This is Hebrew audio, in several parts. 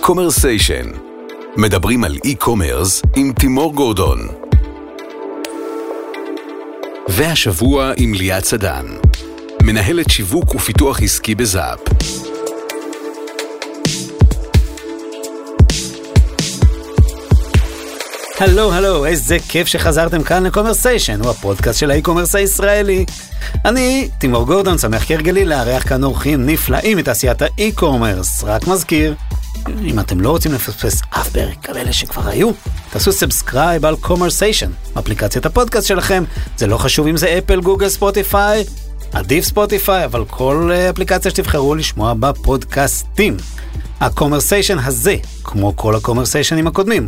קומרסיישן. מדברים על e-commerce עם תימור גורדון. והשבוע עם ליאת סדן, מנהלת שיווק ופיתוח עסקי בזאפ. הלו הלו, איזה כיף שחזרתם כאן לקומרסיישן, הוא הפודקאסט של ה e-commerce הישראלי. אני, תימור גורדון, שמח כהרגלי לארח כאן אורחים נפלאים מתעשיית ה e-commerce. רק מזכיר, אם אתם לא רוצים לפספס אף פרק, גם אלה שכבר היו, תעשו subscribe על קומרסיישן, אפליקציית הפודקאסט שלכם. זה לא חשוב אם זה אפל, גוגל, ספוטיפיי, עדיף ספוטיפיי, אבל כל אה, אפליקציה שתבחרו לשמוע בפודקאסטים. הקומרסיישן הזה, כמו כל הקומרסיישנים הקודמים,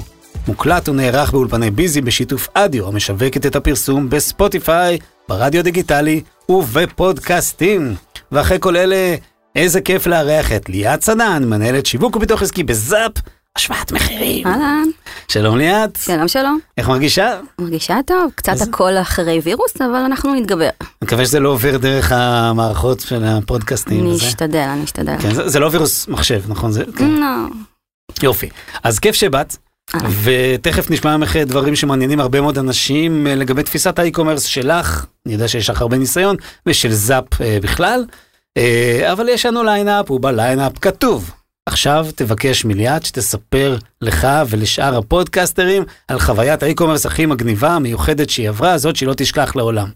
מוקלט ונערך באולפני ביזי בשיתוף אדיו, המשווקת את הפרסום בספוטיפיי, ברדיו דיגיטלי ובפודקאסטים. ואחרי כל אלה, איזה כיף לארח את ליאת סדן, מנהלת שיווק ופיתוח עסקי בזאפ, השוואת מחירים. אהלן, שלום ליאת. שלום שלום. איך מרגישה? מרגישה טוב, קצת איזה- הכל אחרי וירוס, אבל אנחנו נתגבר. אני מקווה שזה לא עובר דרך המערכות של הפודקאסטים. אני. אשתדל, אני אשתדל. כן, זה, זה לא וירוס מחשב, נכון? זה, כן. לא. יופי. אז כיף שבאת. ותכף נשמע ממך דברים שמעניינים הרבה מאוד אנשים אה, לגבי תפיסת האי-קומרס שלך, אני יודע שיש לך הרבה ניסיון, ושל זאפ אה, בכלל, אבל יש לנו lineup, וב lineup כתוב. עכשיו תבקש מליאת שתספר לך ולשאר הפודקסטרים על חוויית ה e-commerce הכי מגניבה, המיוחדת שהיא עברה, זאת שהיא לא תשכח לעולם.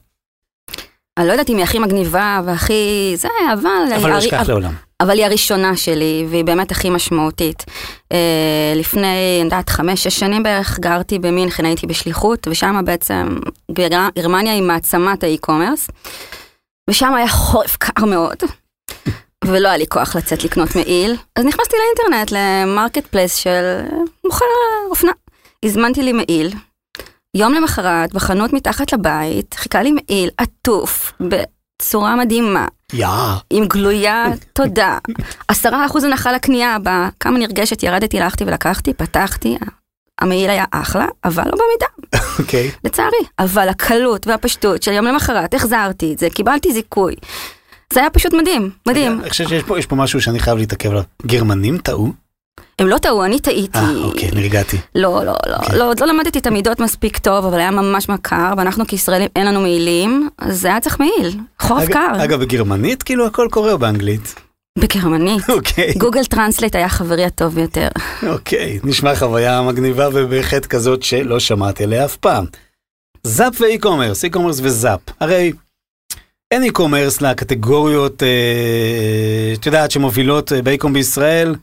אני לא יודעת אם היא הכי מגניבה והכי... זה, אבל... אבל לא הרי- תשכח לעולם. אבל היא הראשונה שלי, והיא באמת הכי משמעותית. אה, לפני, אני יודעת, חמש, שש שנים בערך, גרתי במינכן, הייתי בשליחות, ושם בעצם, גר- גרמניה היא מעצמת ה e-commerce, ושם היה חורף קר מאוד, ולא היה לי כוח לצאת לקנות מעיל, אז נכנסתי לאינטרנט, ל marketplace של מוכר אופנה. הזמנתי לי מעיל, יום למחרת, בחנות מתחת לבית, חיכה לי מעיל עטוף, בצורה מדהימה. יא. עם גלויה, תודה. עשרה אחוז הנחה לקנייה הבאה. כמה נרגשת, ירדתי, הלכתי ולקחתי, פתחתי. המעיל היה אחלה, אבל לא במידה, אוקיי. לצערי. אבל הקלות והפשטות של יום למחרת, החזרתי את זה, קיבלתי זיכוי. זה היה פשוט מדהים, מדהים. אני חושב שיש פה, פה משהו שאני חייב להתעכב עליו. גרמנים טעו? הם לא טעו, אני טעיתי. אה, אוקיי, נרגעתי. לא, לא, לא, אוקיי. לא, עוד לא למדתי את המידות מספיק טוב, אבל היה ממש קר, ואנחנו כישראלים אין לנו מעילים, אז זה היה צריך מעיל. חורף אג- קר. אגב, בגרמנית כאילו הכל קורה באנגלית? בגרמנית. אוקיי, Google Translate היה חברי הטוב ביותר. אוקיי, נשמע חוויה מגניבה ובהחלט כזאת שלא שמעתי עליה אף פעם. זאפ ו e-commerce, e-commerce וזאפ. הרי אין e-commerce לקטגוריות, אה, את יודעת, שמובילות אה, ב e-com בישראל,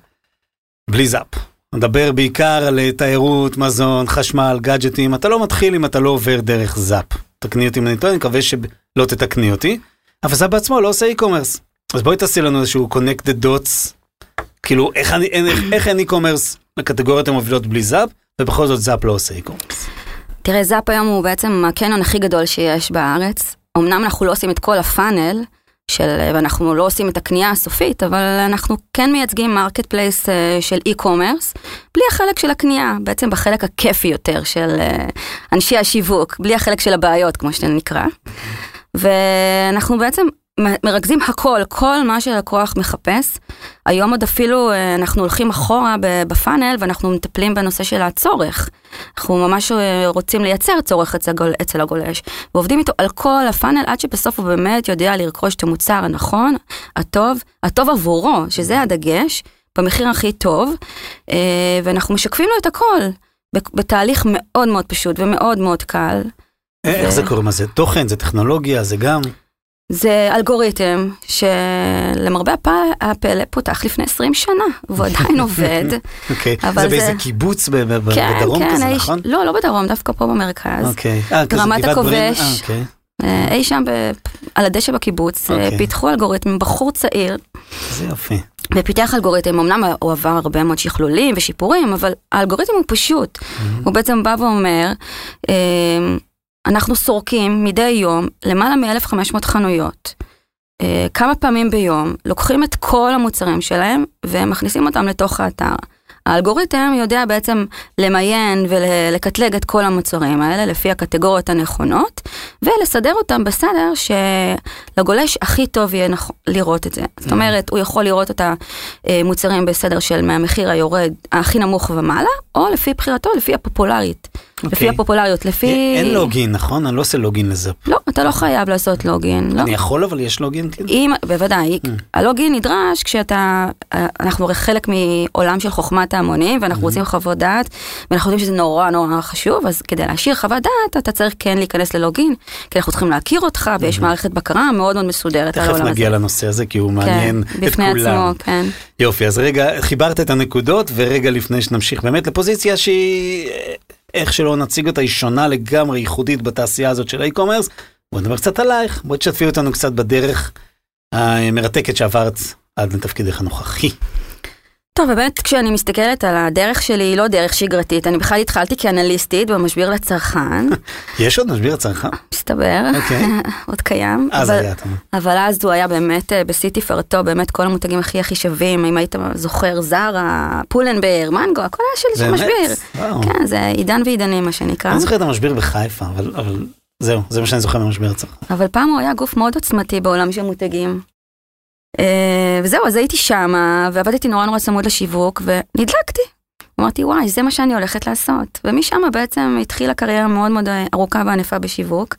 בלי זאפ. נדבר בעיקר על אה, תיירות, מזון, חשמל, גאדג'טים, אתה לא מתחיל אם אתה לא עובר דרך זאפ. תקני אותי אם אני טועה, אני מקווה שלא תתקני אותי. אבל זאפ בעצמו לא עושה e-commerce. אז בואי תעשי לנו איזשהו connect the dots, כאילו איך אני- איך- איך אין e-commerce לקטגוריות המובילות בלי זאפ, ובכל זאת זאפ לא עושה e-commerce. תראה, זאפ היום הוא בעצם הקניון הכי גדול שיש בארץ. אמנם אנחנו לא עושים את כל ה funnel, של, ואנחנו לא עושים את הקנייה הסופית, אבל אנחנו כן מייצגים marketplace של e-commerce, בלי החלק של הקנייה, בעצם בחלק הכיפי יותר של אה, אנשי השיווק, בלי החלק של הבעיות, כמו שזה נקרא. ואנחנו בעצם מרכזים הכל, כל מה שהלקוח מחפש. היום עוד אפילו אה, אנחנו הולכים אחורה בפאנל ואנחנו מטפלים בנושא של הצורך. אנחנו ממש אה, רוצים לייצר צורך אצל, הגול, אצל הגולש, ועובדים איתו על כל הפאנל עד שבסוף הוא באמת יודע לרכוש את המוצר הנכון, הטוב, הטוב עבורו, שזה הדגש, במחיר הכי טוב, אה, ואנחנו משקפים לו את הכל, בתהליך מאוד מאוד פשוט ומאוד מאוד קל. איך זה קורה? מה זה תוכן? זה טכנולוגיה? זה גם? זה אלגוריתם שלמרבה הפ- הפלא פותח לפני 20 שנה, והוא עדיין עובד. אוקיי. אבל זה זה- באיזה קיבוץ ב- כן, בדרום כן, כזה, נכון? לא, לא בדרום, דווקא פה במרכז. אוקיי. אה, כזה גבעת? הכובש. אה, אוקיי. אה, אי שם ב- על הדשא בקיבוץ, אה, אוקיי. פיתחו אלגוריתם, בחור צעיר, זה יופי. ופיתח אלגוריתם, אמנם הוא עבר הרבה מאוד שכלולים ושיפורים, אבל האלגוריתם הוא פשוט. הוא בעצם בא ואומר, אה, אנחנו סורקים מדי יום למעלה מ-1500 חנויות. אה, כמה פעמים ביום, לוקחים את כל המוצרים שלהם ומכניסים אותם לתוך האתר. האלגוריתם יודע בעצם למיין ולקטלג את כל המוצרים האלה לפי הקטגוריות הנכונות, ולסדר אותם בסדר שלגולש הכי טוב יהיה נכ... לראות את זה. זאת Mm. אומרת, הוא יכול לראות את המוצרים בסדר של מהמחיר היורד הכי נמוך ומעלה, או לפי בחירתו, לפי הפופולרית. לפי אוקיי. הפופולריות, לפי... אין לוגין, נכון? אני לא עושה לוגין לזה. לא, אתה לא חייב לעשות לוגין, לא. אני יכול, אבל יש לוגין? כאילו? אם, בוודאי, Mm. הלוגין נדרש כשאתה, אנחנו הרי חלק מעולם של חוכמת ההמונים, ואנחנו Mm-hmm. רוצים חוות דעת, ואנחנו יודעים שזה נורא נורא חשוב, אז כדי להשאיר חוות דעת, אתה צריך כן להיכנס ללוגין, כי אנחנו צריכים להכיר אותך, ויש מערכת בקרה מאוד מאוד מסודרת על Mm-hmm. תכף העולם הזה. נגיע לנושא הזה, כי הוא כן, מעניין את כולם. עצמו, כן. יופי, אז רגע, חיברת את הנקודות, ורגע לפני שנמשיך באמת לפוזיציה שהיא, אה, איך שלא נציג אותה, היא שונה לגמרי, ייחודית בתעשייה הזאת של האי-קומרס. בוא נדבר קצת עלייך, בואי תשתפי אותנו קצת בדרך המרתקת שעברת עד לתפקידך הנוכחי. טוב, באמת כשאני מסתכלת על הדרך שלי, היא לא דרך שגרתית, אני בכלל התחלתי כאנליסטית במשביר לצרכן, יש עוד משביר הצרכן? מסתבר, אוקיי. עוד קיים. אז אבל- היה, אתה אומר. אבל אז הוא היה באמת אה, בשיא תפארתו, באמת כל המותגים הכי הכי שווים, אם היית זוכר זרה, פולנבר, מנגו, הכל היה של באמת? משביר. וואו. כן, זה עידן ועידנים מה שנקרא. אני זוכר את המשביר בחיפה, אבל אבל זהו, זה מה שאני זוכר ממשביר הצרכן. אבל פעם הוא היה גוף מאוד עוצמתי בעולם של מותגים. אה, וזהו, אז הייתי שמה, ועבדתי נורא נורא צמוד לשיווק, ונדלקתי. אמרתי, וואי, זה מה שאני הולכת לעשות. ומשם בעצם התחילה קריירה מאוד מאוד ארוכה וענפה בשיווק.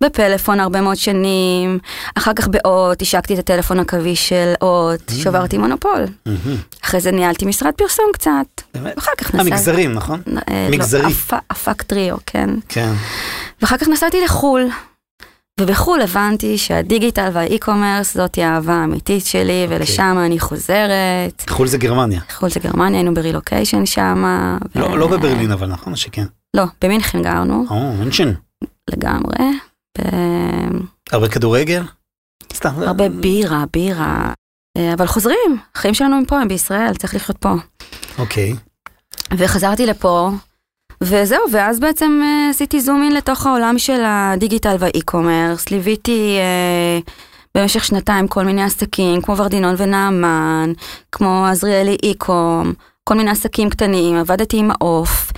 בפלאפון הרבה מאוד שנים, אחר כך באות, השקתי את הטלפון הקווי של אות, שברתי מונופול. מהמם, אחרי זה ניהלתי משרד פרסום קצת. באמת. ואחר כך נסעתי... המגזרים, נכון? אה, מגזרי. לא, הפ- הפק טריו, כן. כן. ואחר כך נסעתי לחו"ל. ובחו"ל הבנתי שהדיגיטל והאי-קומרס זאת האהבה האמיתית שלי, אוקיי. ולשם אני חוזרת. חו"ל זה גרמניה. חו"ל זה גרמניה, היינו ברילוקיישן שם. ו- לא לא בברלין, אבל נכון שכן. לא, במינכן גרנו, או, מנשן. לגמרי. ב- הרבה כדורגל? סתם. הרבה בירה, בירה. אה, אבל חוזרים, החיים שלנו הם פה, הם בישראל, צריך לחיות פה. אוקיי. וחזרתי לפה, וזהו, ואז בעצם אה, עשיתי זום אין לתוך העולם של הדיגיטל והאי-קומרס, ליוויתי אה, במשך שנתיים כל מיני עסקים, כמו ורדינון ונעמן, כמו עזריאלי אי-קום, כל מיני עסקים קטנים, עבדתי עם העוף,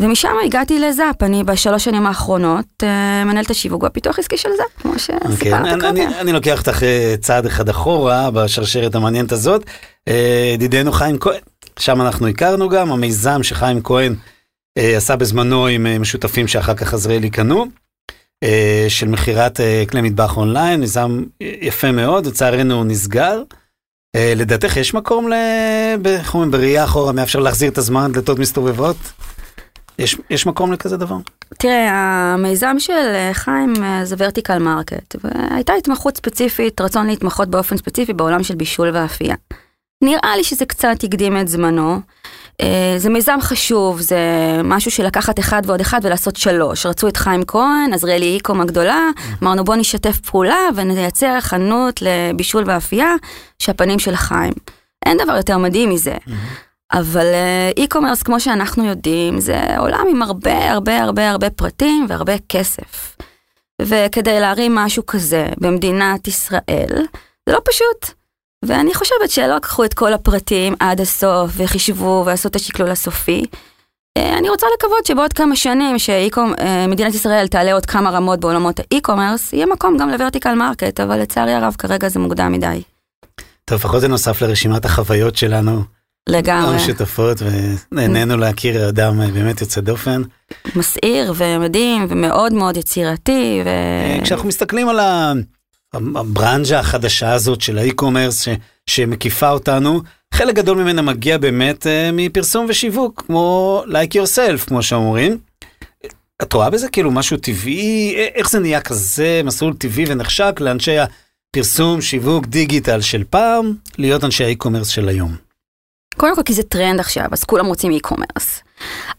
ומשם הגעתי לזאפ, אני בשלוש שנים האחרונות אה, מנהלת השיווק והפיתוח עסקי של זאפ, כמו אוקיי, שסיפרת אני- קודם. אני- אני לוקח אותך אה, צעד אחד אחורה בשרשרת המעניינת הזאת. ידידנו חיים כהן, שם אנחנו הכרנו גם, המיזם שחיים כהן עשה בזמנו עם אה, משותפים שאחר כך עזריאלי קנו, אה, של מכירת אה, כלי מטבח אונליין, מיזם יפה מאוד, לצערנו הוא נסגר. אה, לדעתך יש מקום, איך אומרים, בראייה אחורה, אם אפשר להחזיר את הזמן, דלתות מסתובבות? יש, יש מקום לכזה דבר? תראה, המיזם של אה, חיים אה, זה vertical market, והייתה התמחות ספציפית, רצון להתמחות באופן ספציפי בעולם של בישול ואפייה. נראה לי שזה קצת הקדים את זמנו. אה, זה מיזם חשוב, זה משהו של לקחת אחד ועוד אחד ולעשות שלוש. רצו את חיים כהן, עזריאלי איקום הגדולה, אמרנו בוא נשתף פעולה ונייצר חנות לבישול ואפייה שהפנים של חיים. אין דבר יותר מדהים מזה. אבל אה, אי-קומרס, כמו שאנחנו יודעים, זה עולם עם הרבה הרבה הרבה הרבה פרטים והרבה כסף. וכדי להרים משהו כזה במדינת ישראל, זה לא פשוט. ואני חושבת שלא לקחו את כל הפרטים עד הסוף וחישבו ועשו את השקלול הסופי. אה, אני רוצה לקוות שבעוד כמה שנים שמדינת ישראל תעלה עוד כמה רמות בעולמות ה e-commerce, יהיה מקום גם ל vertical market, אבל לצערי הרב כרגע זה מוקדם מדי. טוב, לפחות זה נוסף לרשימת החוויות שלנו, לגמרי. המשותפות, ונהנינו להכיר אדם אה, באמת יוצא דופן. מסעיר ומדהים ומאוד מאוד יצירתי ו... אה, כשאנחנו מסתכלים על ה- הברנז'ה החדשה הזאת של ה e-commerce שמקיפה אותנו, חלק גדול ממנה מגיע באמת אה, מפרסום ושיווק, כמו like yourself, כמו שאומרים. את רואה בזה כאילו משהו טבעי? איך זה נהיה כזה מסלול טבעי ונחשק לאנשי הפרסום, שיווק, דיגיטל של פעם, להיות אנשי ה e-commerce של היום? קודם כל כי זה טרנד עכשיו, אז כולם רוצים e-commerce.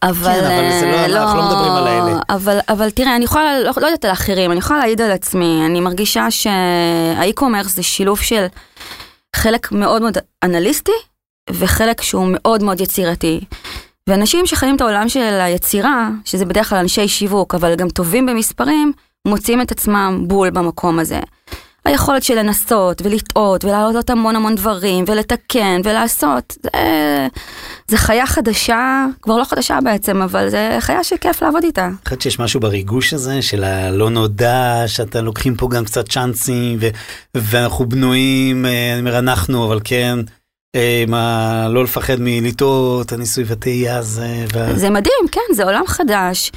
אבל, כן, אבל זה לא- אה, אנחנו לא מדברים על האלה. אבל, אבל תראה, אני יכולה, לא, לא יודעת על האחרים, אני יכולה להעיד על עצמי, אני מרגישה שה e-commerce זה שילוב של חלק מאוד מאוד אנליסטי, וחלק שהוא מאוד מאוד יצירתי. ואנשים שחיים את העולם של היצירה, שזה בדרך כלל אנשי שיווק, אבל גם טובים במספרים, מוצאים את עצמם בול במקום הזה. היכולת של לנסות ולטעות ולהעלות המון המון דברים ולתקן ולעשות, זה, זה חיה חדשה, כבר לא חדשה בעצם, אבל זה חיה שכיף לעבוד איתה. אני חושבת שיש משהו בריגוש הזה של הלא נודע, שאתה לוקחים פה גם קצת צ'אנסים, ו- ואנחנו בנויים, אה, אני אומר אנחנו, אבל כן, אה, מה, לא לפחד מלטעות, הניסוי והטעייה הזה. וה... זה מדהים, כן, זה עולם חדש.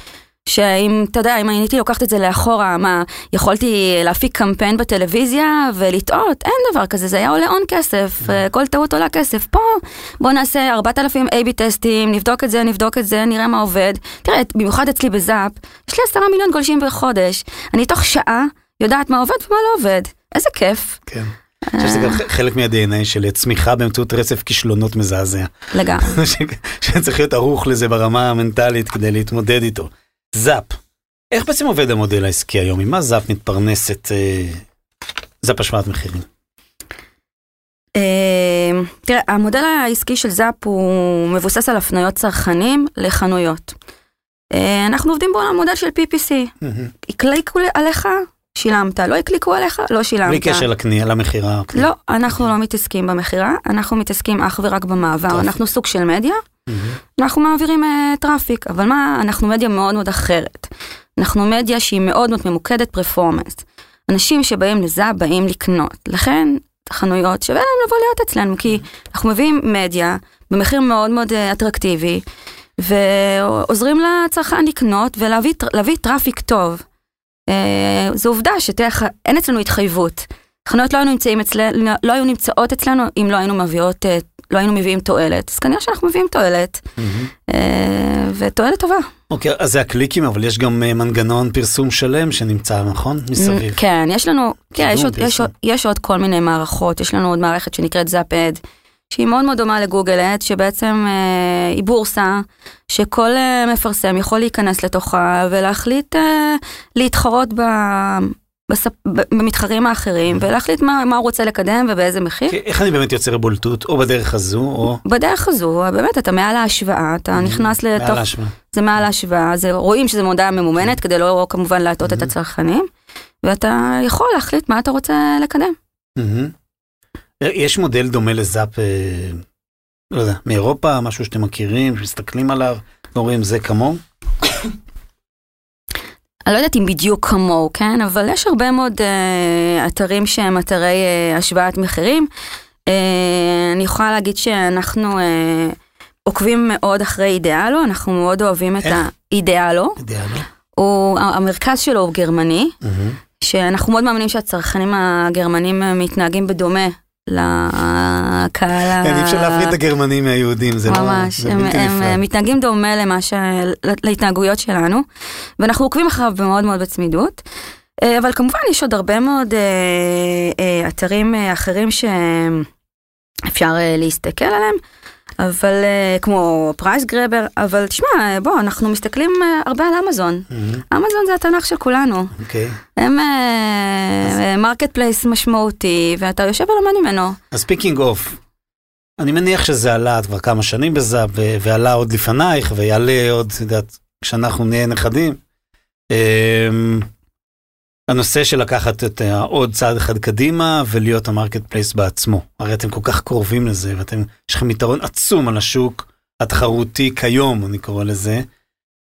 שאם, אתה יודע, אם הייתי לוקחת את זה לאחורה, מה, יכולתי להפיק קמפיין בטלוויזיה ולטעות? אין דבר כזה, זה היה עולה הון כסף, אה, כל טעות עולה כסף. פה, בוא נעשה 4,000 A-B טסטים, נבדוק את זה, נבדוק את זה, נראה מה עובד. תראה, במיוחד אצלי בזאפ, יש לי עשרה מיליון גולשים בחודש. אני תוך שעה יודעת מה עובד ומה לא עובד. איזה כיף. כן. אני חושב שזה גם חלק מה-DNA של צמיחה באמצעות רצף כישלונות מזעזע. לגמרי. שצריך להיות ערוך לזה ברמה המנטלית כדי להתמודד איתו. זאפ, איך בעצם עובד המודל העסקי היום? עם מה זאפ מתפרנסת, אה, זאפ השוואת מחירים? אה, תראה, המודל העסקי של זאפ הוא מבוסס על הפניות צרכנים לחנויות. אה, אנחנו עובדים בו על המודל של PPC. הקליקו עליך, שילמת, לא הקליקו עליך, לא שילמת. בלי קשר לקנייה, למכירה. לא, אנחנו לא מתעסקים במכירה, אנחנו מתעסקים אך ורק במעבר, אנחנו סוג של מדיה. אנחנו מעבירים uh, traffic, אבל מה, אנחנו מדיה מאוד מאוד אחרת. אנחנו מדיה שהיא מאוד מאוד ממוקדת performance. אנשים שבאים לזה באים לקנות, לכן חנויות שווה להם לבוא להיות אצלנו, כי אנחנו מביאים מדיה במחיר מאוד מאוד uh, אטרקטיבי, ועוזרים לצרכן לקנות ולהביא traffic טוב. Uh, זו עובדה שאין אצלנו התחייבות. חנויות לא היו, אצלנו, לא היו נמצאות אצלנו אם לא היינו מביאות uh, לא היינו מביאים תועלת, אז כנראה שאנחנו מביאים תועלת, אה, ותועלת טובה. אוקיי, אז זה הקליקים, אבל יש גם אה, מנגנון פרסום שלם שנמצא, נכון? מסביב. כן, יש לנו, כן, יש עוד, יש, יש עוד כל מיני מערכות, יש לנו עוד מערכת שנקראת זאפ-אד, שהיא מאוד מאוד דומה לגוגל אד, שבעצם אה, היא בורסה, שכל אה, מפרסם יכול להיכנס לתוכה ולהחליט אה, להתחרות ב... בספ... במתחרים האחרים ולהחליט מה, מה הוא רוצה לקדם ובאיזה מחיר. איך אני באמת יוצר בולטות או בדרך הזו או... בדרך הזו, באמת אתה מעל ההשוואה, אתה נכנס לתוך... מעל ההשוואה. זה מעל ההשוואה, זה, רואים שזה מודעה ממומנת כדי לא כמובן להטעות את הצרכנים, ואתה יכול להחליט מה אתה רוצה לקדם. יש מודל דומה לזאפ, אה, לא יודע, מאירופה, משהו שאתם מכירים, שמסתכלים עליו, אומרים זה כמוהו? אני לא יודעת אם בדיוק כמוהו, כן? אבל יש הרבה מאוד אה, אתרים שהם אתרי אה, השוואת מחירים. אה, אני יכולה להגיד שאנחנו אה, עוקבים מאוד אחרי אידיאלו, אנחנו מאוד אוהבים את האידיאלו. אידיאלו. הוא, המרכז שלו הוא גרמני, mm-hmm. שאנחנו מאוד מאמינים שהצרכנים הגרמנים מתנהגים בדומה לקהל ה... אי אפשר להפריד את הגרמנים מהיהודים, זה לא... ממש, הם מתנהגים דומה להתנהגויות שלנו, ואנחנו עוקבים אחריו מאוד מאוד בצמידות. אה, אבל כמובן יש עוד הרבה מאוד אה, אה, אתרים אחרים שאפשר להסתכל עליהם. אבל uh, כמו פרייס גרבר, אבל תשמע, בוא, אנחנו מסתכלים uh, הרבה על אמזון. Mm-hmm. אמזון זה התנ"ך של כולנו. אוקיי. Okay. הם marketplace משמעותי, ואתה יושב ולומד ממנו. אז speaking of, אני מניח שזה עלה כבר כמה שנים בזה, ועלה עוד לפנייך, ויעלה עוד, את יודעת, כשאנחנו נהיה נכדים. הנושא של לקחת את עוד צעד אחד קדימה ולהיות ה marketplace בעצמו. הרי אתם כל כך קרובים לזה ואתם, יש לכם יתרון עצום על השוק התחרותי כיום, אני קורא לזה.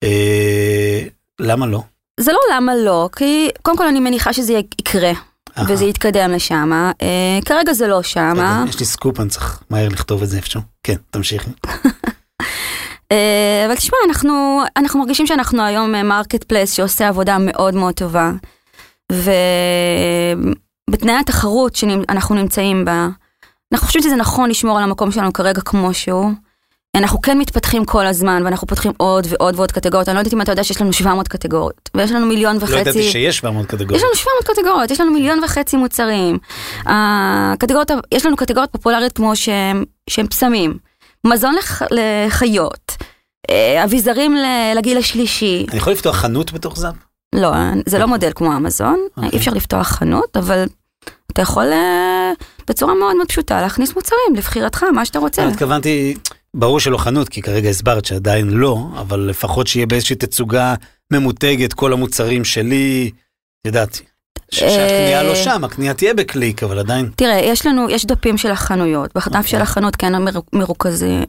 אה, למה לא? זה לא למה לא, כי קודם כל אני מניחה שזה יקרה. Aha. וזה יתקדם לשם, אה, כרגע זה לא שם. יש לי סקופ, אני צריך מהר לכתוב את זה איפשהו. כן, תמשיכי. אה, אבל תשמע, אנחנו, אנחנו מרגישים שאנחנו היום market אה, place שעושה עבודה מאוד מאוד טובה. ובתנאי התחרות שאנחנו נמצאים בה, אנחנו חושבים שזה נכון לשמור על המקום שלנו כרגע כמו שהוא. אנחנו כן מתפתחים כל הזמן, ואנחנו פותחים עוד ועוד ועוד קטגוריות. אני לא יודעת אם אתה יודע שיש לנו 700 קטגוריות, ויש לנו מיליון וחצי... לא ידעתי שיש 700 קטגוריות. יש לנו 700 קטגוריות, יש לנו מיליון וחצי מוצרים. הקטגוריות, יש לנו קטגוריות פופולריות כמו שהם, שהם פסמים, מזון לח, לחיות, אה, אביזרים לגיל השלישי. אני יכול לפתוח חנות בתוך זאפ? לא, זה לא מודל כמו אמזון, okay. אי אפשר לפתוח חנות, אבל אתה יכול אה, בצורה מאוד מאוד פשוטה להכניס מוצרים לבחירתך, מה שאתה רוצה. התכוונתי, ברור שלא חנות, כי כרגע הסברת שעדיין לא, אבל לפחות שיהיה באיזושהי תצוגה ממותגת כל המוצרים שלי, ידעתי. שהקנייה לא אה, שם, הקנייה תהיה בקליק, אבל עדיין. תראה, יש לנו, יש דפים של החנויות, אוקיי. של החנות כן מרוכזים,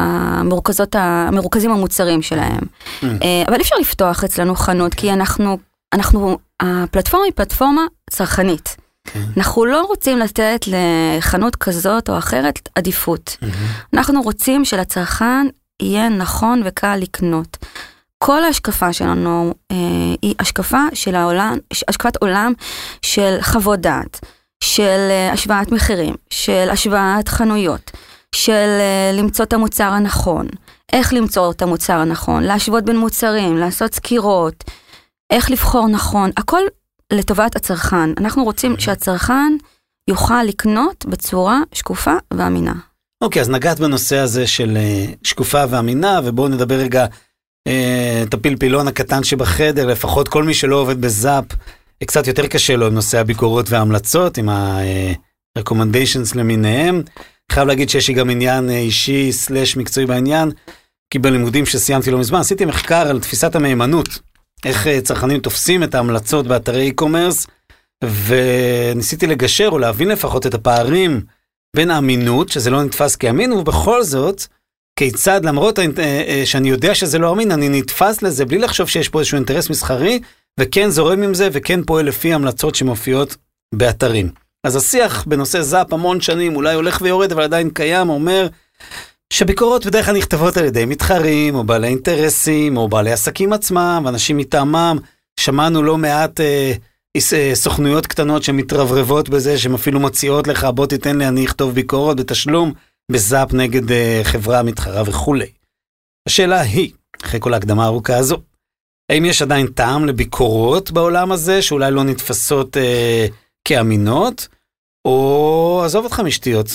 מ- המרוכזות, ה- מרוכזים המוצרים שלהם. Mm. אה, אבל אי אפשר לפתוח אצלנו חנות, כי אנחנו, אנחנו, הפלטפורמה היא פלטפורמה צרכנית. כן. אנחנו לא רוצים לתת לחנות כזאת או אחרת עדיפות. אנחנו רוצים שלצרכן יהיה נכון וקל לקנות. כל ההשקפה שלנו אה, היא השקפה של העולם, השקפת עולם של חוות דעת, של אה, השוואת מחירים, של השוואת חנויות, של אה, למצוא את המוצר הנכון, איך למצוא את המוצר הנכון, להשוות בין מוצרים, לעשות סקירות, איך לבחור נכון, הכל לטובת הצרכן. אנחנו רוצים שהצרכן יוכל לקנות בצורה שקופה ואמינה. אוקיי, אז נגעת בנושא הזה של אה, שקופה ואמינה, ובואו נדבר רגע אה, את הפלפילון הקטן שבחדר, לפחות כל מי שלא עובד בזאפ, אה, קצת יותר קשה לו עם נושא הביקורות וההמלצות, עם ה-recommendations למיניהם. חייב להגיד שיש לי גם עניין אה, אישי סלאש מקצועי בעניין, כי בלימודים שסיימתי לא מזמן, עשיתי מחקר על תפיסת המהימנות, איך אה, צרכנים תופסים את ההמלצות באתרי e-commerce, וניסיתי לגשר או להבין לפחות את הפערים בין האמינות, שזה לא נתפס כאמין, ובכל זאת, כיצד למרות אה, שאני יודע שזה לא אמין, אני נתפס לזה בלי לחשוב שיש פה איזשהו אינטרס מסחרי, וכן זורם עם זה, וכן פועל לפי המלצות שמופיעות באתרים. אז השיח בנושא זאפ המון שנים, אולי הולך ויורד, אבל עדיין קיים, אומר שביקורות בדרך כלל נכתבות על ידי מתחרים, או בעלי אינטרסים, או בעלי עסקים עצמם, ואנשים מטעמם. שמענו לא מעט אה, אה, סוכנויות קטנות שמתרברבות בזה, שהן אפילו מציעות לך, בוא תיתן לי, אני אכתוב ביקורות בתשלום, בזאפ נגד אה, חברה מתחרה וכולי. השאלה היא, אחרי כל ההקדמה הארוכה הזו, האם יש עדיין טעם לביקורות בעולם הזה, שאולי לא נתפסות אה, כאמינות, או עזוב אותך משטויות,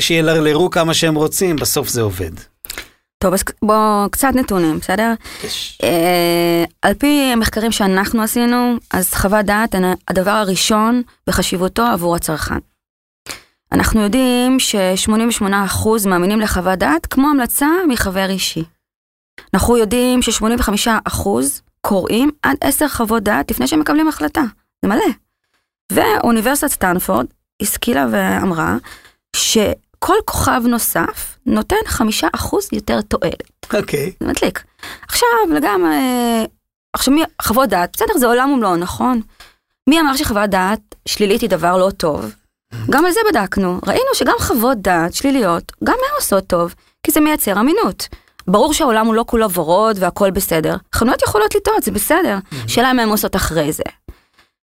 שילרלרו כמה שהם רוצים, בסוף זה עובד. טוב, אז בואו קצת נתונים, בסדר? אה, על פי המחקרים שאנחנו עשינו, אז חוות דעת הן הדבר הראשון בחשיבותו עבור הצרכן. אנחנו יודעים ש-88% מאמינים לחוות דעת כמו המלצה מחבר אישי. אנחנו יודעים ש-85% קוראים עד 10 חוות דעת לפני שהם מקבלים החלטה. זה מלא. ואוניברסיטת סטנפורד השכילה ואמרה שכל כוכב נוסף נותן 5% יותר תועלת. אוקיי. זה מדליק. עכשיו, לגמרי, עכשיו מי, חוות דעת, בסדר, זה עולם ומלואו, נכון? מי אמר שחוות דעת שלילית היא דבר לא טוב? גם על זה בדקנו. ראינו שגם חוות דעת שליליות, גם הן עושות טוב, כי זה מייצר אמינות. ברור שהעולם הוא לא כולו ורוד והכל בסדר. חנויות יכולות לטעות, זה בסדר. שאלה אם הן עושות אחרי זה.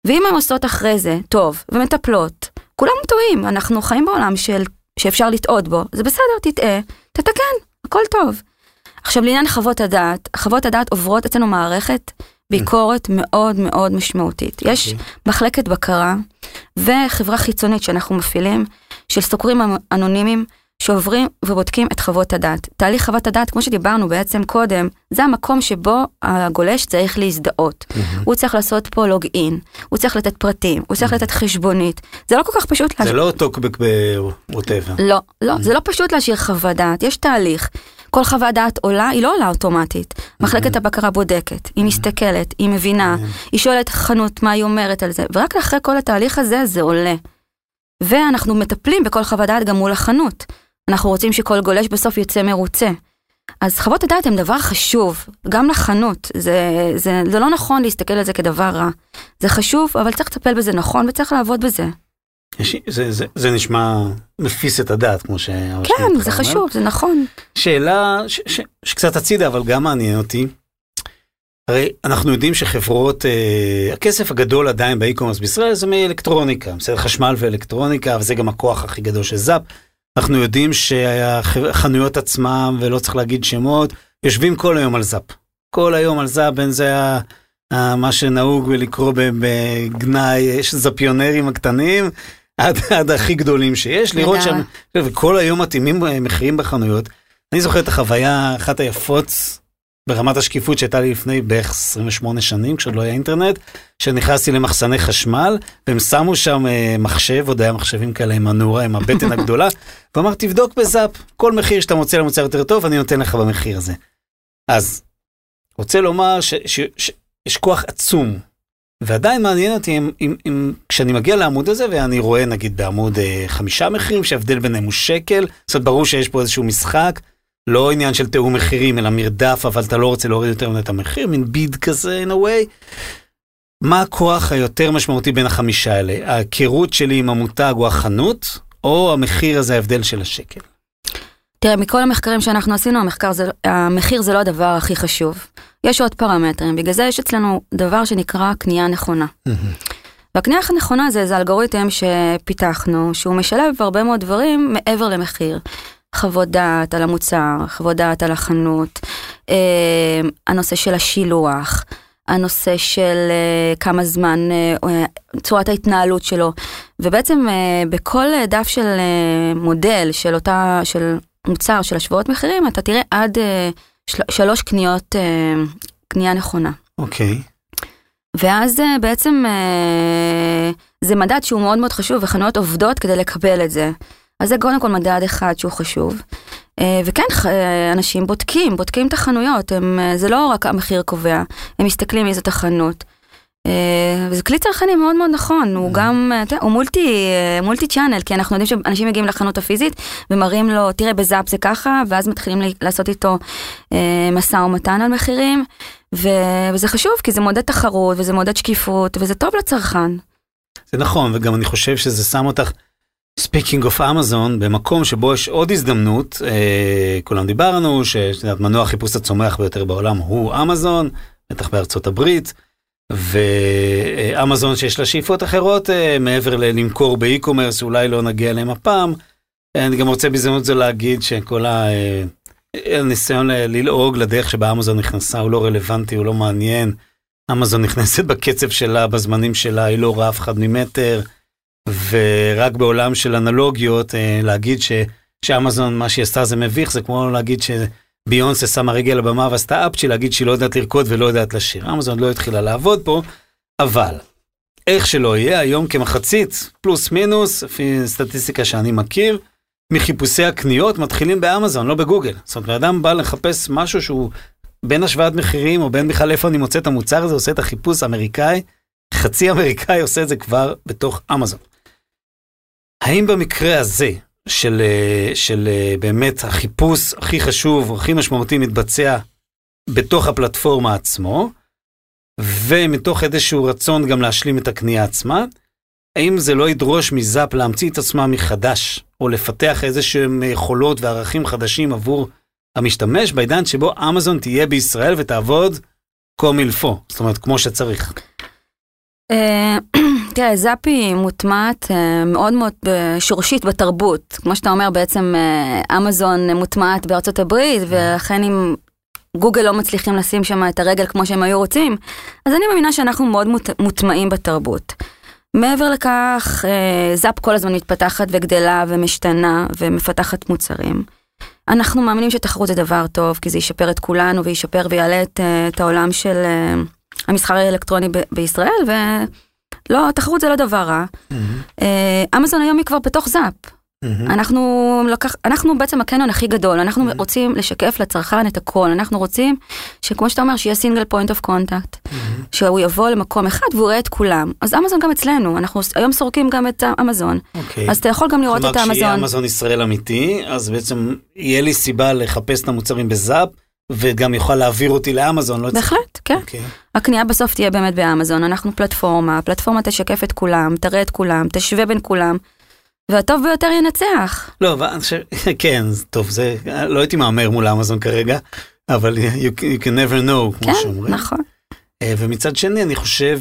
ואם הן עושות אחרי זה, טוב, ומטפלות, כולם טועים, אנחנו חיים בעולם של, שאפשר לטעות בו, זה בסדר, תטעה, תתקן, הכל טוב. עכשיו לעניין חוות הדעת, חוות הדעת עוברות אצלנו מערכת ביקורת מאוד מאוד משמעותית. יש מחלקת בקרה וחברה חיצונית שאנחנו מפעילים, של סוקרים אנונימיים שעוברים ובודקים את חוות הדעת. תהליך חוות הדעת, כמו שדיברנו בעצם קודם, זה המקום שבו הגולש צריך להזדהות. הוא צריך לעשות פה לוג אין, הוא צריך לתת פרטים, הוא צריך לתת חשבונית. זה לא כל כך פשוט זה להשאיר. לא טוקבק בווטאבר. לא, לא, זה לא פשוט להשאיר חוות דעת, יש תהליך. כל חוות דעת עולה, היא לא עולה אוטומטית. מחלקת הבקרה בודקת, היא מסתכלת, היא מבינה, היא שואלת חנות מה היא אומרת על זה, ורק אחרי כל התהליך הזה זה עולה. ואנחנו מטפלים בכל חוות דעת גם מול החנות. אנחנו רוצים שכל גולש בסוף יצא מרוצה. אז חוות הדעת הן דבר חשוב, גם לחנות. זה, זה, זה לא נכון להסתכל על זה כדבר רע. זה חשוב, אבל צריך לטפל בזה נכון וצריך לעבוד בזה. יש- זה, זה, זה נשמע מפיס את הדעת, כמו שהרב כן, זה אומר. חשוב, זה נכון. שאלה ש, ש, שקצת הצידה, אבל גם מעניין אותי. הרי אנחנו יודעים שחברות, אה, הכסף הגדול עדיין באי-קומרס בישראל זה מאלקטרוניקה, בסדר, חשמל ואלקטרוניקה, וזה גם הכוח הכי גדול של זאפ. אנחנו יודעים שהחנויות עצמם, ולא צריך להגיד שמות, יושבים כל היום על זאפ. כל היום על זאפ, בין זה ה, מה שנהוג לקרוא בגנאי, יש זאפיונרים הקטנים, עד, עד הכי גדולים שיש, לראות. שם, וכל היום מתאימים מחירים בחנויות. אני זוכר את החוויה, אחת היפות ברמת השקיפות שהייתה לי לפני בערך 28 שנים, כשעוד לא היה אינטרנט, שנכנסתי למחסני חשמל, והם שמו שם אה, מחשב, עוד היה מחשבים כאלה עם הנורה, עם הבטן הגדולה, ואמר, תבדוק בזאפ, כל מחיר שאתה מוצא למוצר יותר טוב, אני נותן לך במחיר הזה. אז, רוצה לומר שיש כוח עצום ועדיין מעניין אותי אם, אם, אם כשאני מגיע לעמוד הזה ואני רואה נגיד בעמוד אה, חמישה מחירים שההבדל ביניהם הוא שקל, זאת אומרת ברור שיש פה איזשהו משחק, לא עניין של תיאום מחירים אלא מרדף אבל אתה לא רוצה להוריד יותר מדי את המחיר, מין ביד כזה in a way. מה הכוח היותר משמעותי בין החמישה האלה? ההיכרות שלי עם המותג או החנות, או המחיר הזה ההבדל של השקל? תראה, מכל המחקרים שאנחנו עשינו, המחקר זה, המחיר זה לא הדבר הכי חשוב. יש עוד פרמטרים, בגלל זה יש אצלנו דבר שנקרא קנייה נכונה. והקנייה הנכונה זה איזה אלגוריתם שפיתחנו, שהוא משלב הרבה מאוד דברים מעבר למחיר. חוות דעת על המוצר, חוות דעת על החנות, אה, הנושא של השילוח, הנושא של אה, כמה זמן, אה, צורת ההתנהלות שלו, ובעצם בכל דף של מודל של אותה, של מוצר של השוואות מחירים, אתה תראה עד של, שלוש קניות, קנייה נכונה. אוקיי. Okay. ואז בעצם זה מדד שהוא מאוד מאוד חשוב, וחנויות עובדות כדי לקבל את זה. אז זה קודם כל מדד אחד שהוא חשוב. אה, וכן, אה, אנשים בודקים, בודקים את החנויות, הם, אה, זה לא רק המחיר קובע, הם מסתכלים מי זאת החנות. וזה כלי צרכני מאוד מאוד נכון, הוא גם, אתה יודע, הוא מולטי, מולטי צ'אנל, כי אנחנו יודעים שאנשים מגיעים לחנות הפיזית ומראים לו, תראה בזאפ זה ככה, ואז מתחילים לעשות איתו משא ומתן על מחירים, וזה חשוב, כי זה מעודד תחרות, וזה מעודד שקיפות, וזה טוב לצרכן. זה נכון, וגם אני חושב שזה שם אותך... speaking of אמזון, במקום שבו יש עוד הזדמנות, אה, כולם דיברנו שמנוע החיפוש הצומח ביותר בעולם הוא אמזון, בטח בארצות הברית, ואמזון שיש לה שאיפות אחרות אה, מעבר ללמכור ב e-commerce, אולי לא נגיע אליהם הפעם. אני גם רוצה בהזדמנות זו להגיד שכל אה, הניסיון ללעוג לדרך שבה אמזון נכנסה הוא לא רלוונטי, הוא לא מעניין. אמזון נכנסת בקצב שלה, בזמנים שלה, היא לא רואה אף אחד ממטר. ורק בעולם של אנלוגיות אה, להגיד ש, שאמזון מה שהיא עשתה זה מביך זה כמו להגיד שביונסה שמה רגל על הבמה ועשתה אפצ'י להגיד שהיא לא יודעת לרקוד ולא יודעת לשיר. אמזון לא התחילה לעבוד פה, אבל איך שלא יהיה היום כמחצית פלוס מינוס לפי סטטיסטיקה שאני מכיר מחיפושי הקניות מתחילים באמזון לא בגוגל. זאת אומרת אדם בא לחפש משהו שהוא בין השוואת מחירים או בין בכלל איפה אני מוצא את המוצר הזה עושה את החיפוש האמריקאי. חצי אמריקאי עושה את זה כבר בתוך אמזון. האם במקרה הזה, של, אה, של אה, באמת החיפוש הכי חשוב, הכי משמעותי, מתבצע בתוך הפלטפורמה עצמו, ומתוך איזשהו רצון גם להשלים את הקנייה עצמה, האם זה לא ידרוש מזאפ להמציא את עצמה מחדש, או לפתח איזשהם יכולות וערכים חדשים עבור המשתמש, בעידן שבו אמזון תהיה בישראל ותעבוד קומילפו, זאת אומרת, כמו שצריך. אה, תראה, זאפי מוטמעת אה, מאוד מאוד שורשית בתרבות. כמו שאתה אומר, בעצם אה, אמזון מוטמעת בארצות הברית, ולכן אם גוגל לא מצליחים לשים שם את הרגל כמו שהם היו רוצים, אז אני מאמינה שאנחנו מאוד מוטמעים בתרבות. מעבר לכך, זאפ כל הזמן מתפתחת וגדלה ומשתנה ומפתחת מוצרים. אנחנו מאמינים שתחרות זה דבר טוב, כי זה ישפר את כולנו וישפר ויעלה את, את העולם של... המסחר האלקטרוני ב- בישראל, ולא, תחרות זה לא דבר רע. Mm-hmm. אמזון היום היא כבר בתוך זאפ. Mm-hmm. אנחנו, לקח, אנחנו בעצם הקניון הכי גדול, אנחנו mm-hmm. רוצים לשקף לצרכן את הכל, אנחנו רוצים שכמו שאתה אומר, שיהיה single point of contact, שהוא יבוא למקום אחד והוא רואה את כולם. אז אמזון גם אצלנו, אנחנו היום סורקים גם את אמזון, okay. אוקיי. אז אתה יכול גם לראות את האמזון. כלומר, כשיהיה אמזון ישראל אמיתי, אז בעצם יהיה לי סיבה לחפש את המוצרים בזאפ. וגם יוכל להעביר אותי לאמזון, לא בהחלט, כן. Okay. אוקיי. הקנייה בסוף תהיה באמת באמזון, אנחנו פלטפורמה, הפלטפורמה תשקף את כולם, תראה את כולם, תשווה בין כולם. והטוב ביותר ינצח. לא, ואני חושב, כן, טוב, זה, לא הייתי מהמר מול אמזון כרגע, אבל you, you can never know, כמו כן, שאומרים. כן, נכון. אה, ומצד שני, אני חושב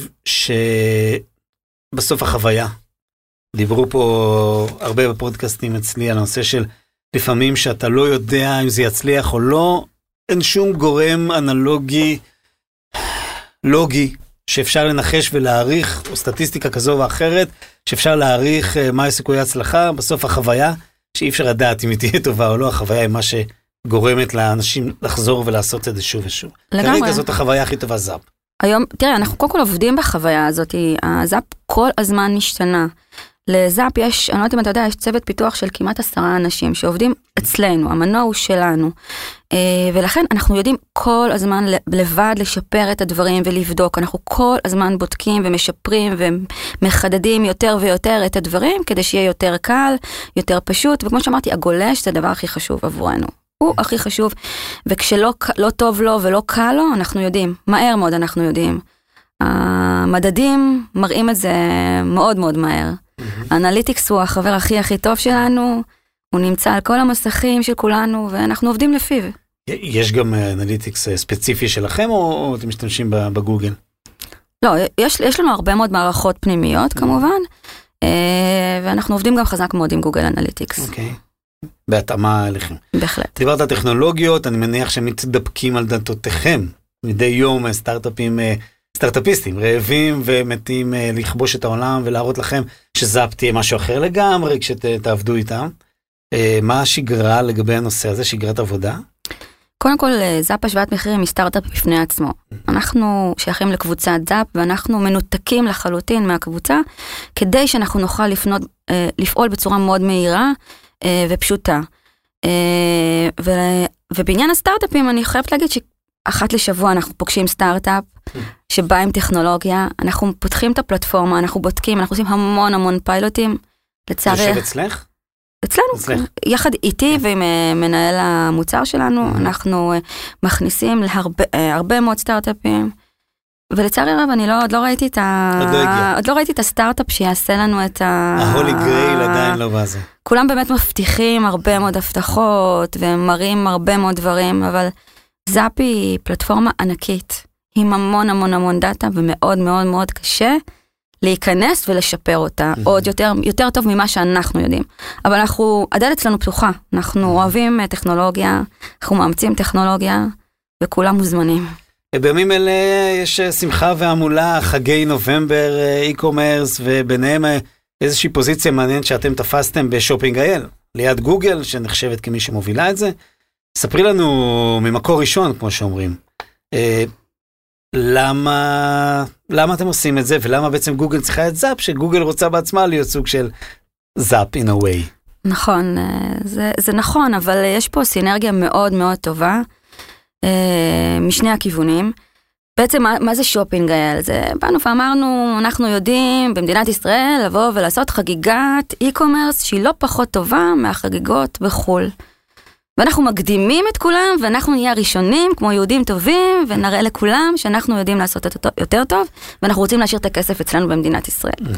שבסוף החוויה, דיברו פה הרבה בפודקאסטים אצלי על הנושא של לפעמים שאתה לא יודע אם זה יצליח או לא, אין שום גורם אנלוגי, לוגי, שאפשר לנחש ולהעריך, או סטטיסטיקה כזו או אחרת, שאפשר להעריך uh, מה הסיכויי ההצלחה, בסוף החוויה, שאי אפשר לדעת אם היא תהיה טובה או לא, החוויה היא מה שגורמת לאנשים לחזור ולעשות את זה שוב ושוב. לגמרי. כרגע זאת החוויה הכי טובה זאפ. היום, תראה, אנחנו קודם כל עובדים בחוויה הזאת, הזאפ כל הזמן משתנה. לזאפ יש, אני לא יודעת אם אתה יודע, יש צוות פיתוח של כמעט עשרה אנשים שעובדים אצלנו, המנוע הוא שלנו. אה, ולכן אנחנו יודעים כל הזמן לבד לשפר את הדברים ולבדוק. אנחנו כל הזמן בודקים ומשפרים ומחדדים יותר ויותר את הדברים כדי שיהיה יותר קל, יותר פשוט, וכמו שאמרתי, הגולש זה הדבר הכי חשוב עבורנו. הוא הכי חשוב, וכשלא לא טוב לו ולא קל לו, אנחנו יודעים, מהר מאוד אנחנו יודעים. המדדים מראים את זה מאוד מאוד מהר. Analytics הוא החבר הכי הכי טוב שלנו, הוא נמצא על כל המסכים של כולנו, ואנחנו עובדים לפיו. יש גם analytics ספציפי שלכם, או אתם משתמשים בגוגל? לא, יש, יש לנו הרבה מאוד מערכות פנימיות כמובן, ואנחנו עובדים גם חזק מאוד עם גוגל Analytics. אוקיי. בהתאמה אליכם. בהחלט. דיברת על טכנולוגיות, אני מניח שמתדפקים על דלתותיכם. מדי יום סטארט-אפים, סטארט-אפיסטים רעבים ומתים לכבוש את העולם ולהראות לכם שזאפ תהיה משהו אחר לגמרי כשתעבדו איתם. מה השגרה לגבי הנושא הזה, שגרת עבודה? קודם כל, זאפ השוואת מחירים היא סטארט-אפ בפני עצמו. אנחנו שייכים לקבוצת זאפ ואנחנו מנותקים לחלוטין מהקבוצה, כדי שאנחנו נוכל לפנות, לפעול בצורה מאוד מהירה ופשוטה. ובעניין הסטארט-אפים אני חייבת להגיד שאחת לשבוע אנחנו פוגשים סטארט-אפ שבא עם טכנולוגיה, אנחנו פותחים את הפלטפורמה, אנחנו בודקים, אנחנו עושים המון המון פיילוטים. לצערי... יושב אצלך? אצלנו, אצלך. יחד איתי ועם מנהל המוצר שלנו, אנחנו מכניסים להרבה מאוד סטארט-אפים. ולצערי הרב אני לא, עוד לא ראיתי את ה... עוד לא הגיע. עוד לא ראיתי את הסטארט-אפ שיעשה לנו את ה... ההולי גרייל עדיין לא בזה. כולם באמת מבטיחים הרבה מאוד הבטחות ומראים הרבה מאוד דברים, אבל זאפ היא פלטפורמה ענקית, עם המון המון המון דאטה ומאוד מאוד מאוד קשה להיכנס ולשפר אותה עוד יותר, יותר טוב ממה שאנחנו יודעים. אבל אנחנו, הדלת אצלנו פתוחה, אנחנו אוהבים טכנולוגיה, אנחנו מאמצים טכנולוגיה וכולם מוזמנים. בימים אלה יש שמחה והמולה, חגי נובמבר, e-commerce, וביניהם איזושהי פוזיציה מעניינת שאתם תפסתם בשופינג IL, ליד גוגל, שנחשבת כמי שמובילה את זה. ספרי לנו ממקור ראשון, כמו שאומרים, למה, למה אתם עושים את זה, ולמה בעצם גוגל צריכה את זאפ, שגוגל רוצה בעצמה להיות סוג של זאפ in a. נכון, זה, זה נכון, אבל יש פה סינרגיה מאוד מאוד טובה. משני הכיוונים. בעצם מה, מה זה שופינג אייל? זה באנו ואמרנו, אנחנו יודעים במדינת ישראל לבוא ולעשות חגיגת e-commerce שהיא לא פחות טובה מהחגיגות בחו"ל. ואנחנו מקדימים את כולם ואנחנו נהיה הראשונים כמו יהודים טובים ונראה לכולם שאנחנו יודעים לעשות את זה יותר טוב ואנחנו רוצים להשאיר את הכסף אצלנו במדינת ישראל.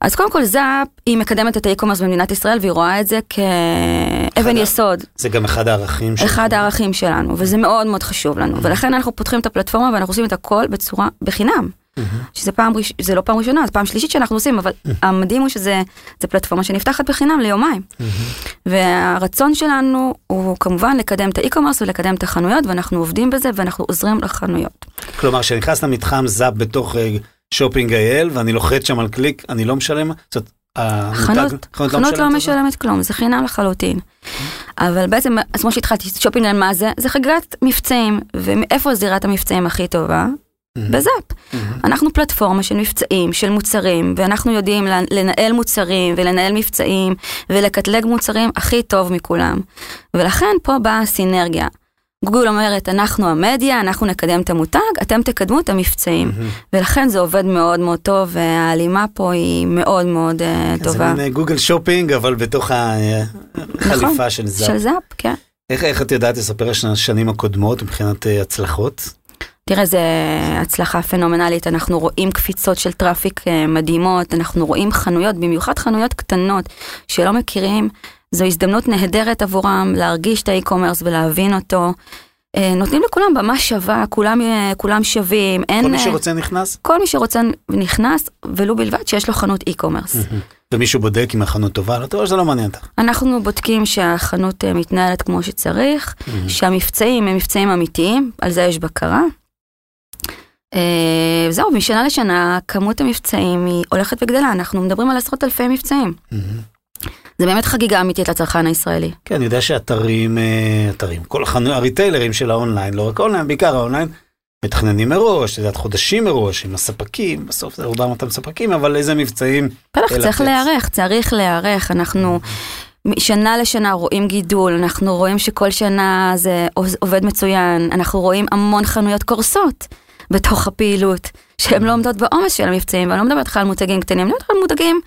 אז קודם כל זאפ היא מקדמת את האי-קומרס במדינת ישראל והיא רואה את זה כאבן יסוד. זה גם אחד הערכים שלנו. אחד הערכים שלנו וזה מאוד מאוד חשוב לנו ולכן אנחנו פותחים את הפלטפורמה ואנחנו עושים את הכל בצורה בחינם. שזה פעם זה לא פעם ראשונה זה פעם שלישית שאנחנו עושים אבל המדהים הוא שזה פלטפורמה שנפתחת בחינם ליומיים. והרצון שלנו הוא כמובן לקדם את האי-קומרס ולקדם את החנויות ואנחנו עובדים בזה ואנחנו עוזרים לחנויות. כלומר שנכנס למתחם זאפ בתוך שופינג IL ואני לוחץ שם על קליק אני לא משלם. זאת חנות, חנות לא משלמת כלום, זה חינם לחלוטין. אבל בעצם, אז כמו שהתחלתי, שופינג IL מה זה? זה חגיגת מבצעים, ואיפה זירת המבצעים הכי טובה? בזאפ. אנחנו פלטפורמה של מבצעים, של מוצרים, ואנחנו יודעים לנהל מוצרים ולנהל מבצעים ולקטלג מוצרים הכי טוב מכולם. ולכן פה באה הסינרגיה. גוגל אומרת, אנחנו המדיה, אנחנו נקדם את המותג, אתם תקדמו את המבצעים. ולכן זה עובד מאוד מאוד טוב, וההלימה פה היא מאוד מאוד טובה. זה מין Google Shopping, אבל בתוך החליפה של זאפ. של זאפ, כן. איך את יודעת לספר על השנים הקודמות מבחינת הצלחות? תראה, זו הצלחה פנומנלית, אנחנו רואים קפיצות של traffic מדהימות, אנחנו רואים חנויות, במיוחד חנויות קטנות שלא מכירים, זו הזדמנות נהדרת עבורם להרגיש את ה e-commerce ולהבין אותו. נותנים לכולם במה שווה, כולם, כולם שווים. אין, כל מי שרוצה נכנס? כל מי שרוצה נכנס, ולו בלבד שיש לו חנות e-commerce. ומישהו בודק אם החנות טובה, לא טובה, זה לא מעניין אותך. אנחנו בודקים שהחנות מתנהלת כמו שצריך, שהמבצעים הם מבצעים אמיתיים, על זה יש בקרה. זהו, משנה לשנה כמות המבצעים היא הולכת וגדלה, אנחנו מדברים על עשרות אלפי מבצעים. זה באמת חגיגה אמיתית לצרכן הישראלי. כן, אני יודע שאתרים, אתרים, כל הריטיילרים של האונליין, לא רק האונליין, בעיקר האונליין, מתכננים מראש, את יודעת, חודשים מראש, עם הספקים, בסוף זה רובם אותם ספקים, אבל איזה מבצעים. בטח. צריך להיערך, צריך להיערך. אנחנו משנה לשנה רואים גידול, אנחנו רואים שכל שנה זה עובד מצוין, אנחנו רואים המון חנויות קורסות בתוך הפעילות, שהן לא עומדות בעומס של המבצעים, ואני לא מדברת לך על מותגים קטנים, אני מדברת על מותגים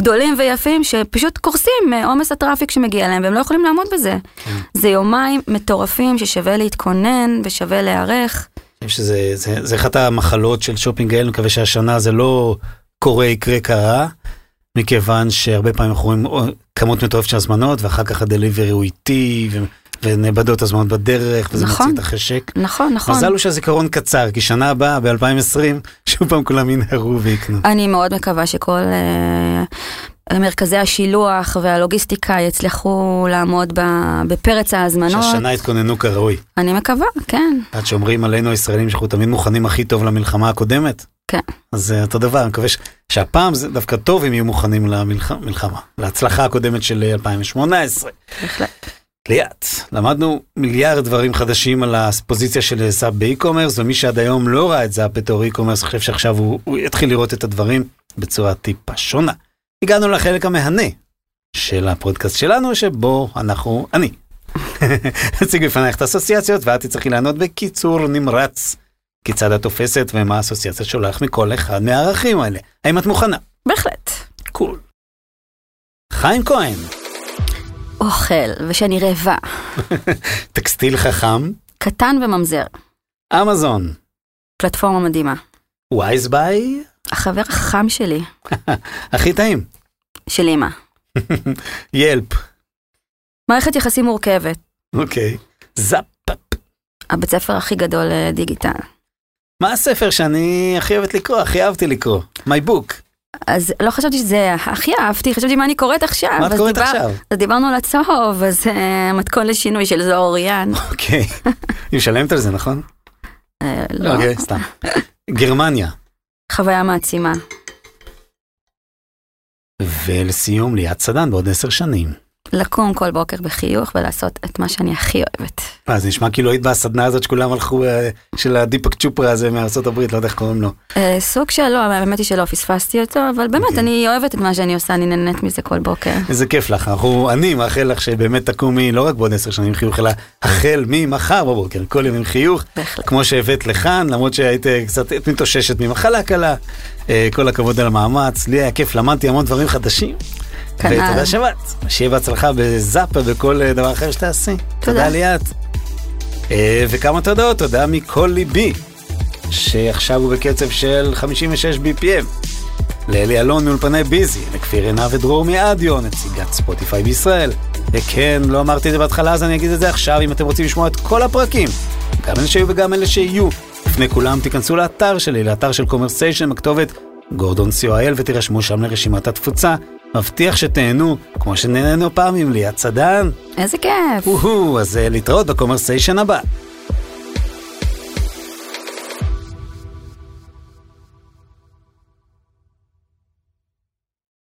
גדולים ויפים שפשוט קורסים מעומס ה traffic שמגיע להם, והם לא יכולים לעמוד בזה. כן. זה יומיים מטורפים ששווה להתכונן ושווה להיערך. אני חושב שזה זה, זה אחת המחלות של שופינג IL, אני מקווה שהשנה זה לא קורה, יקרה, קרה, מכיוון שהרבה פעמים אנחנו רואים כמות מטורפת של הזמנות, ואחר כך ה delivery הוא איטי, ו... ונאבדות הזמנות בדרך, וזה נכון. מוציא את החשק. נכון, נכון. מזל הוא שהזיכרון קצר, כי שנה הבאה, ב-2020, שוב פעם כולם ינהרו ויקנו. אני מאוד מקווה שכל אה, מרכזי השילוח והלוגיסטיקה יצליחו לעמוד ב- בפרץ ההזמנות. שהשנה יתכוננו כראוי. אני מקווה, כן. עד שאומרים עלינו הישראלים שאנחנו תמיד מוכנים הכי טוב למלחמה הקודמת. כן. אז זה אותו דבר, אני מקווה ש- שהפעם זה דווקא טוב אם יהיו מוכנים למלחמה, להצלחה הקודמת של 2018. בהחלט. ליאת, למדנו מיליארד דברים חדשים על הפוזיציה של זאפ ב e-commerce, ומי שעד היום לא ראה את זאפ בתור e-commerce, חושב שעכשיו הוא, הוא יתחיל לראות את הדברים בצורה טיפה שונה. הגענו לחלק המהנה של הפודקאסט שלנו, שבו אנחנו, אני, אציג בפנייך את האסוציאציות, ואת תצטרכי לענות בקיצור נמרץ. כיצד את תופסת ומה האסוציאציה שולח מכל אחד מהערכים האלה. האם את מוכנה? בהחלט. קול. חיים כהן, אוכל, ושאני רעבה. טקסטיל חכם, קטן וממזר. אמזון, פלטפורמה מדהימה. וייז ביי, החבר החכם שלי, הכי טעים, של אמא. ילפ, מערכת יחסים מורכבת. אוקיי, זאפ. הבית ספר הכי גדול לדיגיטל. מה הספר שאני הכי אוהבת לקרוא, הכי אהבתי לקרוא? My book. אז לא חשבתי שזה הכי אהבתי, חשבתי מה אני קוראת עכשיו. מה את קוראת דיבר- עכשיו? אז דיברנו על הצהוב, אז אה, מתכון לשינוי של זוהר אוריאן. אוקיי. היא משלמת על זה, נכון? אה, לא. אוקיי, סתם. גרמניה. חוויה מעצימה. ולסיום, ליאת סדן בעוד עשר שנים. לקום כל בוקר בחיוך ולעשות את מה שאני הכי אוהבת. אה, זה נשמע כאילו היית בסדנה הזאת שכולם הלכו, אה, של הדיפק צ'ופרה הזה מארצות הברית, לא יודע איך קוראים לו. אה, סוג שלא, האמת היא שלא פספסתי אותו, אבל באמת, אוקיי. אני אוהבת את מה שאני עושה, אני נהנית מזה כל בוקר. איזה כיף לך, אנחנו, אני מאחל לך שבאמת תקומי לא רק בעוד עשר שנים חיוך, אלא החל ממחר בבוקר, כל יום עם חיוך, בהחלט. כמו שהבאת לכאן, למרות שהיית קצת מתאוששת ממחלה קלה. כל הכבוד על המאמץ, לי היה כיף, למדתי המון דברים חדשים. כנ"ל. ותודה שבאת, שיהיה בהצלחה בזאפה ובכל אה, דבר אחר שתעשי. תודה ליאת. אה, וכמה תודות, תודה מכל ליבי, שעכשיו הוא בקצב של 56 BPM. לאלי אלון מאולפני ביזי, לכפיר עינה ודרור מאדיו, נציגת ספוטיפיי בישראל. וכן, לא אמרתי את זה בהתחלה, אז אני אגיד את זה עכשיו, אם אתם רוצים לשמוע את כל הפרקים, גם אלה שהיו וגם אלה שיהיו. לפני כולם תיכנסו לאתר שלי, לאתר של קומרסיישן, בכתובת גורדון co.il ותירשמו שם לרשימת התפוצה. מבטיח שתהנו, כמו שנהנינו פעם עם ליאת סדן. איזה כיף. אז אה, להתראות בקומרסיישן הבא.